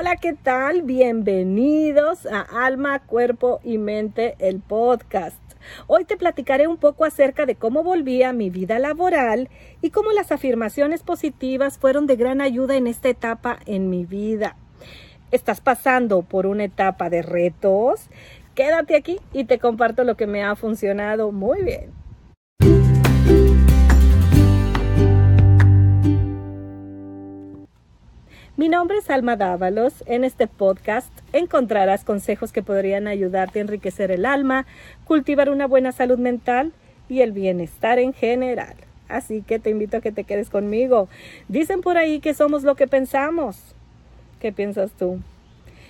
Hola, ¿qué tal? Bienvenidos a Alma, Cuerpo y Mente, el podcast. Hoy te platicaré un poco acerca de cómo volví a mi vida laboral y cómo las afirmaciones positivas fueron de gran ayuda en esta etapa en mi vida. ¿Estás pasando por una etapa de retos? Quédate aquí y te comparto lo que me ha funcionado muy bien. Mi nombre es Alma Dávalos. En este podcast encontrarás consejos que podrían ayudarte a enriquecer el alma, cultivar una buena salud mental y el bienestar en general. Así que te invito a que te quedes conmigo. Dicen por ahí que somos lo que pensamos. ¿Qué piensas tú?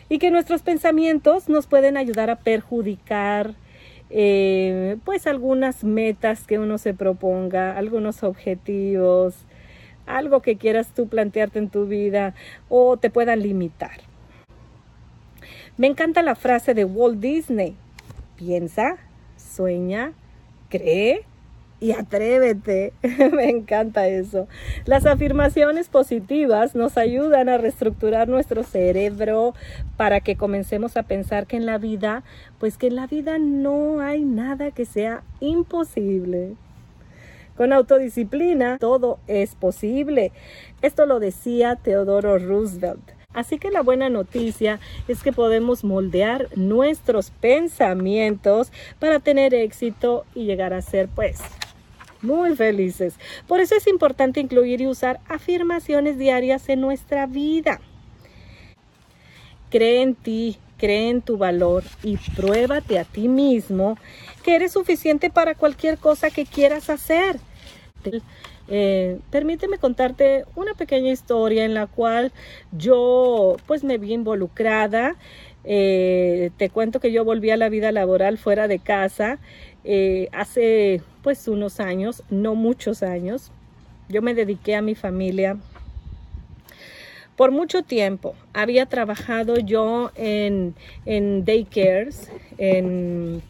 Y que nuestros pensamientos nos pueden ayudar a perjudicar eh, pues algunas metas que uno se proponga, algunos objetivos, algo que quieras tú plantearte en tu vida o te puedan limitar. Me encanta la frase de Walt Disney. Piensa, sueña, cree y atrévete. Me encanta eso. Las afirmaciones positivas nos ayudan a reestructurar nuestro cerebro para que comencemos a pensar que en la vida, pues que en la vida no hay nada que sea imposible. Con autodisciplina todo es posible. Esto lo decía Teodoro Roosevelt. Así que la buena noticia es que podemos moldear nuestros pensamientos para tener éxito y llegar a ser pues muy felices. Por eso es importante incluir y usar afirmaciones diarias en nuestra vida. Cree en ti, cree en tu valor y pruébate a ti mismo que eres suficiente para cualquier cosa que quieras hacer. Eh, permíteme contarte una pequeña historia en la cual yo pues me vi involucrada. Eh, te cuento que yo volví a la vida laboral fuera de casa eh, hace pues unos años, no muchos años. Yo me dediqué a mi familia por mucho tiempo. Había trabajado yo en, en daycares, en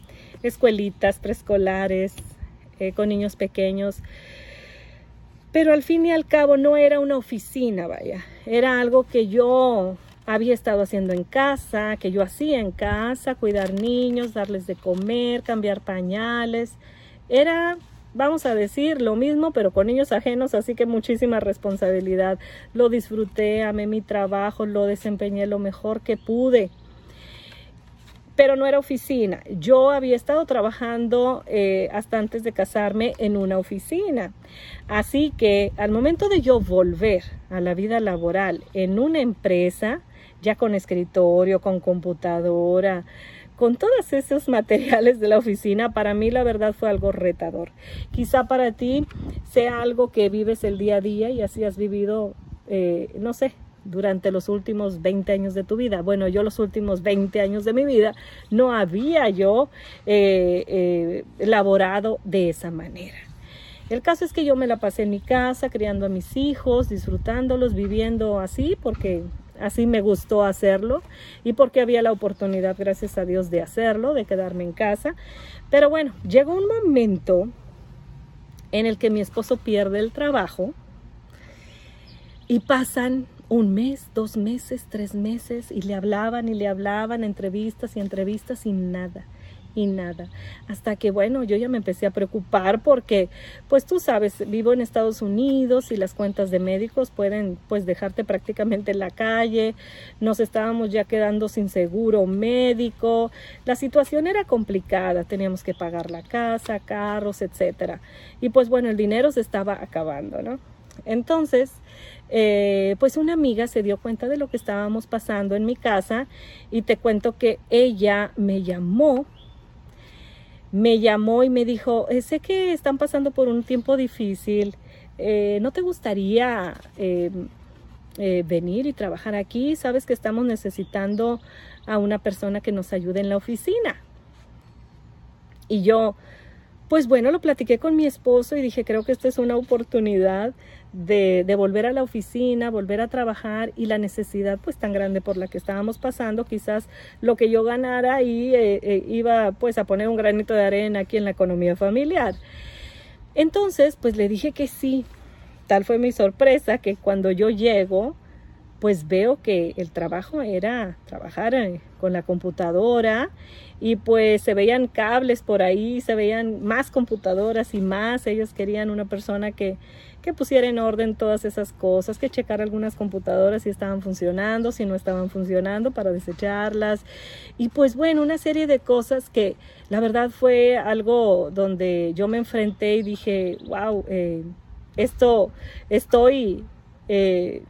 escuelitas preescolares, con niños pequeños. Pero al fin y al cabo no era una oficina, vaya. Era algo que yo había estado haciendo en casa, que yo hacía en casa, cuidar niños, darles de comer, cambiar pañales. Era, vamos a decir, lo mismo, pero con niños ajenos, así que muchísima responsabilidad. Lo disfruté, amé mi trabajo, lo desempeñé lo mejor que pude pero no era oficina. Yo había estado trabajando eh, hasta antes de casarme en una oficina. Así que al momento de yo volver a la vida laboral en una empresa, ya con escritorio, con computadora, con todos esos materiales de la oficina, para mí la verdad fue algo retador. Quizá para ti sea algo que vives el día a día y así has vivido, eh, no sé, durante los últimos 20 años de tu vida. Bueno, yo los últimos 20 años de mi vida no había yo eh, eh, elaborado de esa manera. El caso es que yo me la pasé en mi casa, criando a mis hijos, disfrutándolos, viviendo así, porque así me gustó hacerlo y porque había la oportunidad, gracias a Dios, de hacerlo, de quedarme en casa. Pero bueno, llegó un momento en el que mi esposo pierde el trabajo y pasan un mes, dos meses, tres meses y le hablaban y le hablaban, entrevistas y entrevistas y nada y nada. Hasta que, bueno, yo ya me empecé a preocupar porque, pues tú sabes, vivo en Estados Unidos y las cuentas de médicos pueden, pues, dejarte prácticamente en la calle. Nos estábamos ya quedando sin seguro médico. La situación era complicada. Teníamos que pagar la casa, carros, etcétera. Y pues, bueno, el dinero se estaba acabando, ¿no? Entonces, eh, pues una amiga se dio cuenta de lo que estábamos pasando en mi casa y te cuento que ella me llamó, me llamó y me dijo, eh, sé que están pasando por un tiempo difícil, eh, ¿no te gustaría em, venir y trabajar aquí? Sabes que estamos necesitando a una persona que nos ayude en la oficina. Y yo, pues bueno, lo platiqué con mi esposo y dije, creo que esta es una oportunidad de, volver a la oficina, volver a trabajar y la necesidad pues tan grande por la que estábamos pasando, quizás lo que yo ganara y eh, eh, iba pues a poner un granito de arena aquí en la economía familiar. Entonces pues le dije que sí. Tal fue mi sorpresa que cuando yo llego, pues veo que el trabajo era trabajar eh, con la computadora y pues se veían cables por ahí, se veían más computadoras y más. Ellos querían una persona que, que pusiera en orden todas esas cosas, que checara algunas computadoras si estaban funcionando, si no estaban funcionando para desecharlas. Y pues bueno, una serie de cosas que la verdad fue algo donde yo me enfrenté y dije, wow, eh, esto estoy... Eh,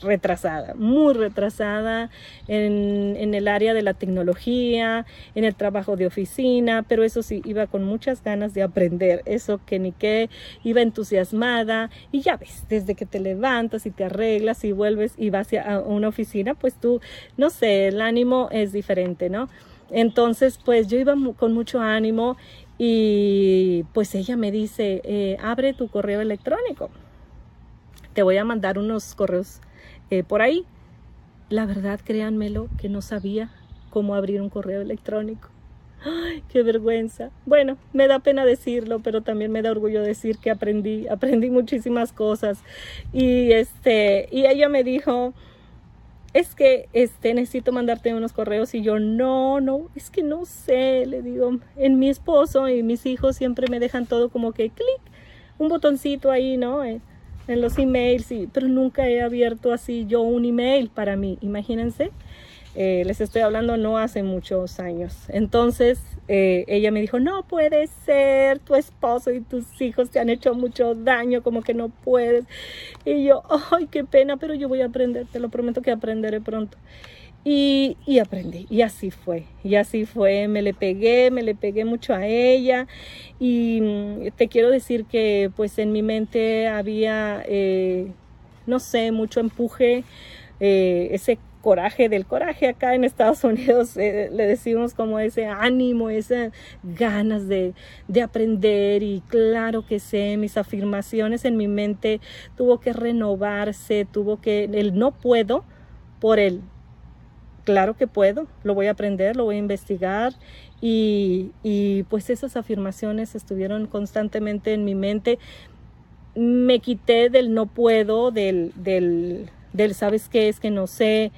retrasada, muy retrasada en, en, el área de la tecnología, en el trabajo de oficina, pero eso sí, iba con muchas ganas de aprender, eso que ni qué, iba entusiasmada y ya ves, desde que te levantas y te arreglas y vuelves y vas a una oficina, pues tú, no sé, el ánimo es diferente, ¿no? Entonces, pues yo iba con mucho ánimo y pues ella me dice, eh, abre tu correo electrónico. Te voy a mandar unos correos eh, por ahí. La verdad, créanmelo, que no sabía cómo abrir un correo electrónico. ¡Ay, qué vergüenza! Bueno, me da pena decirlo, pero también me da orgullo decir que aprendí, aprendí muchísimas cosas. Y este, y ella me dijo, es que este, necesito mandarte unos correos y yo no, no, es que no sé, le digo, en mi esposo y mis hijos siempre me dejan todo como que clic, un botoncito ahí, ¿no? En los emails, y, pero nunca he abierto así yo un email para mí, imagínense. Eh, les estoy hablando no hace muchos años. Entonces eh, ella me dijo, no puede ser, tu esposo y tus hijos te han hecho mucho daño, como que no puedes. Y yo, ay, qué pena, pero yo voy a aprender, te lo prometo que aprenderé pronto. Y, aprendí, y así fue, y así fue, me le pegué, me le pegué mucho a ella. Y mm, te quiero decir que pues en mi mente había, eh, no sé, mucho empuje, eh, ese coraje del coraje acá en Estados Unidos, eh, le decimos como ese ánimo, esas ganas de, de aprender. Y claro que sé, mis afirmaciones en mi mente tuvo que renovarse, tuvo que, el no puedo por el claro que puedo, lo voy a aprender, lo voy a investigar y, pues esas afirmaciones estuvieron constantemente en mi mente. Me quité del no puedo, del, del, del sabes qué es que no sé.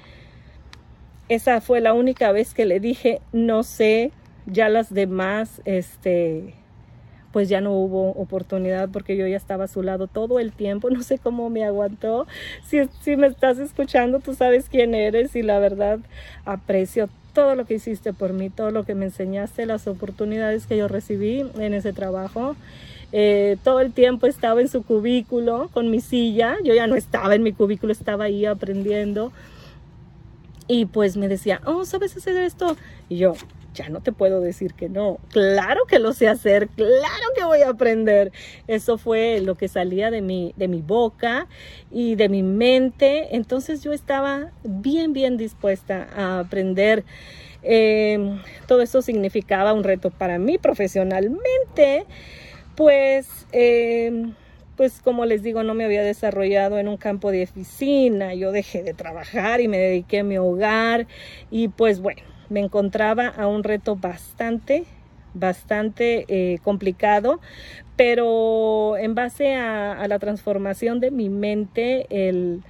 Esa fue la única vez que le dije no sé, ya las demás, este, pues ya no hubo oportunidad porque yo ya estaba a su lado todo el tiempo, no sé cómo me aguantó. Si, si me estás escuchando, tú sabes quién eres y la verdad aprecio todo lo que hiciste por mí, todo lo que me enseñaste, las oportunidades que yo recibí en ese trabajo. Eh, todo el tiempo estaba en su cubículo con mi silla, yo ya no estaba en mi cubículo, estaba ahí aprendiendo. Y pues me decía, oh, ¿sabes hacer esto? Y yo, ya no te puedo decir que no. Claro que lo sé hacer, claro que voy a aprender. Eso fue lo que salía de mi, de mi boca y de mi mente. Entonces yo estaba bien, bien dispuesta a aprender. Em, todo eso significaba un reto para mí profesionalmente, pues... Em, pues como les digo, no me había desarrollado en un campo de oficina, yo dejé de trabajar y me dediqué a mi hogar y pues bueno, me encontraba a un reto bastante, bastante eh, complicado, pero en base a, la transformación de mi mente, el,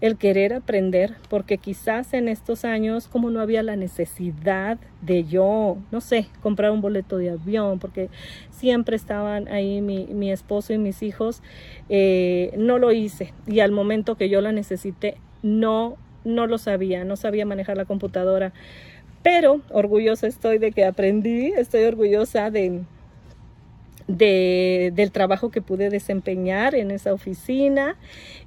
el querer aprender, porque quizás en estos años, como no había la necesidad de yo, no sé, comprar un boleto de avión, porque siempre estaban ahí mi, mi esposo y mis hijos, eh, no lo hice. Y al momento que yo la necesité, no, no lo sabía, no sabía manejar la computadora. Pero orgullosa estoy de que aprendí, estoy orgullosa de, del trabajo que pude desempeñar en esa oficina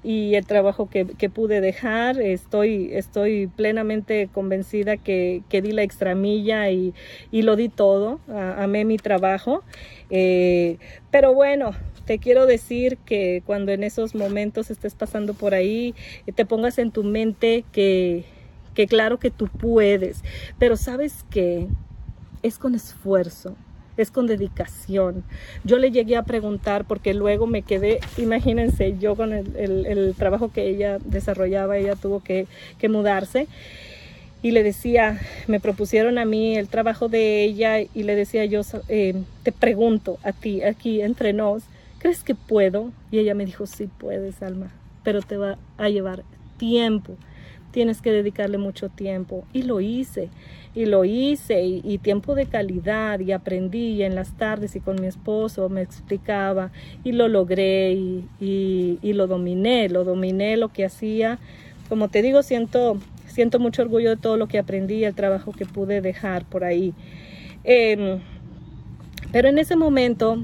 y el trabajo que, pude dejar. Estoy, estoy plenamente convencida que, di la extramilla y, y lo di todo. amé mi trabajo. Eh, pero bueno, te quiero decir que cuando en esos momentos estés pasando por ahí, te pongas en tu mente que que claro que tú puedes, pero sabes que es con esfuerzo, es con dedicación. Yo le llegué a preguntar porque luego me quedé, imagínense, yo con el, trabajo que ella desarrollaba, ella tuvo que, mudarse y le decía, me propusieron a mí el trabajo de ella y le decía yo, eh, te pregunto a ti, aquí entre nos, ¿crees que puedo? Y ella me dijo, sí puedes, Alma, pero te va a llevar tiempo tienes que dedicarle mucho tiempo. Y lo hice, y lo hice, y, tiempo de calidad, y aprendí y en las tardes y con mi esposo me explicaba, y lo logré, y, y lo dominé, lo dominé lo que hacía. Como te digo, siento, siento mucho orgullo de todo lo que aprendí, el trabajo que pude dejar por ahí. Em, pero en ese momento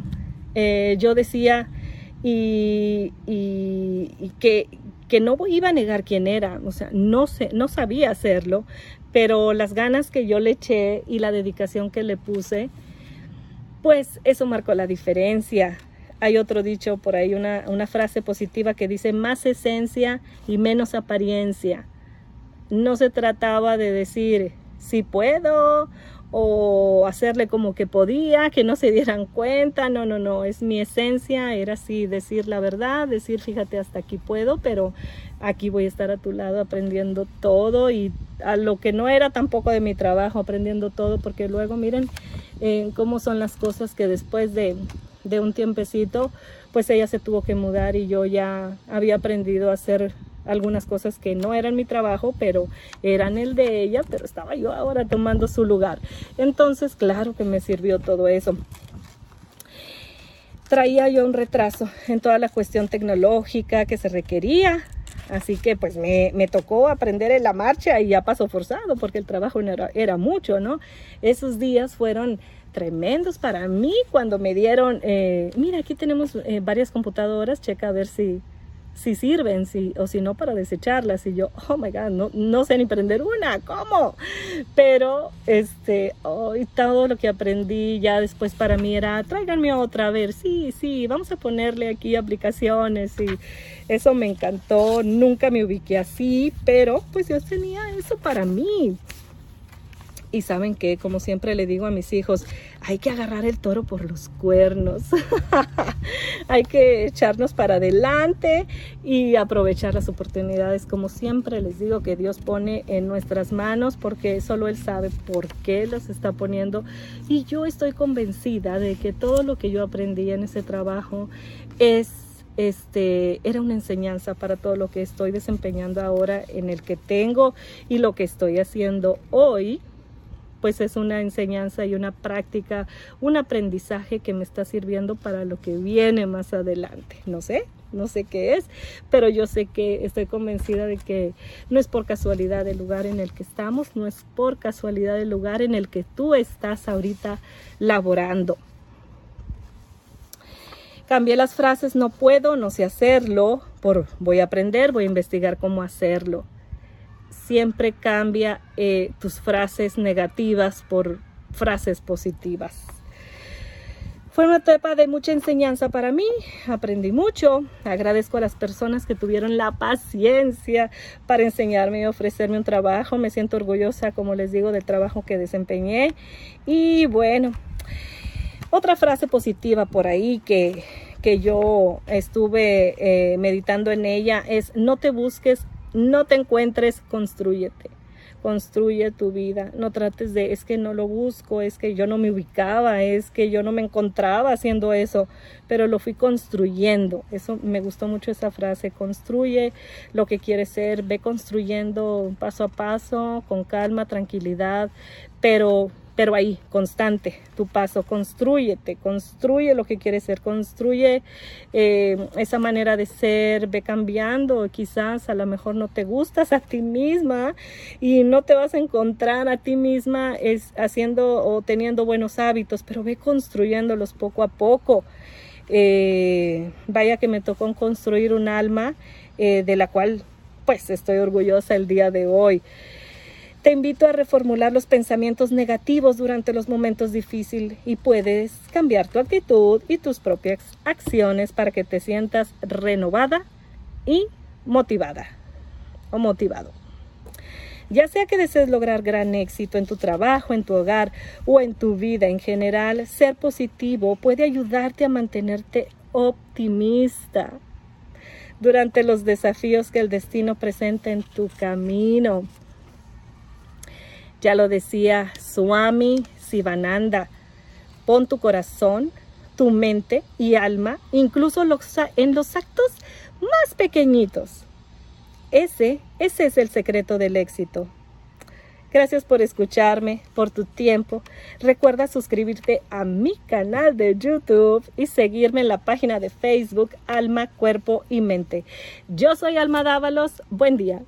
eh, yo decía y, que, que, no iba a negar quién era, o sea, no, sé, no sabía hacerlo, pero las ganas que yo le eché y la dedicación que le puse, pues eso marcó la diferencia. Hay otro dicho por ahí, una, una frase positiva que dice más esencia y menos apariencia. No se trataba de decir si puedo o hacerle como que podía, que no se dieran cuenta. No, no, no, es mi esencia, era así, decir la verdad, decir, fíjate, hasta aquí puedo, pero aquí voy a estar a tu lado aprendiendo todo y a lo que no era tampoco de mi trabajo, aprendiendo todo, porque luego miren eh, cómo son las cosas que después de, de un tiempecito, pues ella se tuvo que mudar y yo ya había aprendido a hacer algunas cosas que no eran mi trabajo, pero eran el de ella, pero estaba yo ahora tomando su lugar. Entonces, claro que me sirvió todo eso. Traía yo un retraso en toda la cuestión tecnológica que se requería, así que pues me, tocó aprender en la marcha y ya paso forzado porque el trabajo era, era mucho, ¿no? Esos días fueron tremendos para mí cuando me dieron, eh, mira, aquí tenemos eh, varias computadoras, checa a ver si, si sirven si, o si no para desecharlas. Y yo, oh my God, no, no sé ni prender una, ¿cómo? Pero este, hoy todo lo que aprendí ya después para mí era, tráiganme otra, a ver, sí, sí, vamos a ponerle aquí aplicaciones y eso me encantó, nunca me ubiqué así, pero pues yo tenía eso para mí. Y saben que, como siempre le digo a mis hijos, hay que agarrar el toro por los cuernos. hay que echarnos para adelante y aprovechar las oportunidades. Como siempre les digo que Dios pone en nuestras manos porque solo Él sabe por qué las está poniendo. Y yo estoy convencida de que todo lo que yo aprendí en ese trabajo es este era una enseñanza para todo lo que estoy desempeñando ahora en el que tengo y lo que estoy haciendo hoy pues es una enseñanza y una práctica, un aprendizaje que me está sirviendo para lo que viene más adelante. No sé, no sé qué es, pero yo sé que estoy convencida de que no es por casualidad el lugar en el que estamos, no es por casualidad el lugar en el que tú estás ahorita laborando. Cambié las frases no puedo, no sé hacerlo, por voy a aprender, voy a investigar cómo hacerlo siempre cambia eh, tus frases negativas por frases positivas. Fue una etapa de mucha enseñanza para mí, aprendí mucho, agradezco a las personas que tuvieron la paciencia para enseñarme y ofrecerme un trabajo, me siento orgullosa, como les digo, del trabajo que desempeñé y bueno, otra frase positiva por ahí que, que yo estuve eh, meditando en ella es no te busques no te encuentres, construyete. Construye tu vida. No trates de, es que no lo busco, es que yo no me ubicaba, es que yo no me encontraba haciendo eso, pero lo fui construyendo. Eso me gustó mucho esa frase. Construye lo que quieres ser, ve construyendo paso a paso, con calma, tranquilidad, pero pero ahí, constante, tu paso, construyete, construye lo que quieres ser, construye eh, esa manera de ser, ve cambiando, quizás a lo mejor no te gustas a ti misma y no te vas a encontrar a ti misma es, haciendo o teniendo buenos hábitos, pero ve construyéndolos poco a poco. Eh, vaya que me tocó construir un alma eh, de la cual pues estoy orgullosa el día de hoy. Te invito a reformular los pensamientos negativos durante los momentos difíciles y puedes cambiar tu actitud y tus propias acciones para que te sientas renovada y motivada o motivado. Ya sea que desees lograr gran éxito en tu trabajo, en tu hogar o en tu vida en general, ser positivo puede ayudarte a mantenerte optimista durante los desafíos que el destino presenta en tu camino. Ya lo decía Swami Sivananda, pon tu corazón, tu mente y alma, incluso en los actos más pequeñitos, Ese, ese es el secreto del éxito. Gracias por escucharme, por tu tiempo. Recuerda suscribirte a mi canal de YouTube y seguirme en la página de Facebook Alma, Cuerpo y Mente. Yo soy Alma Dávalos. Buen día.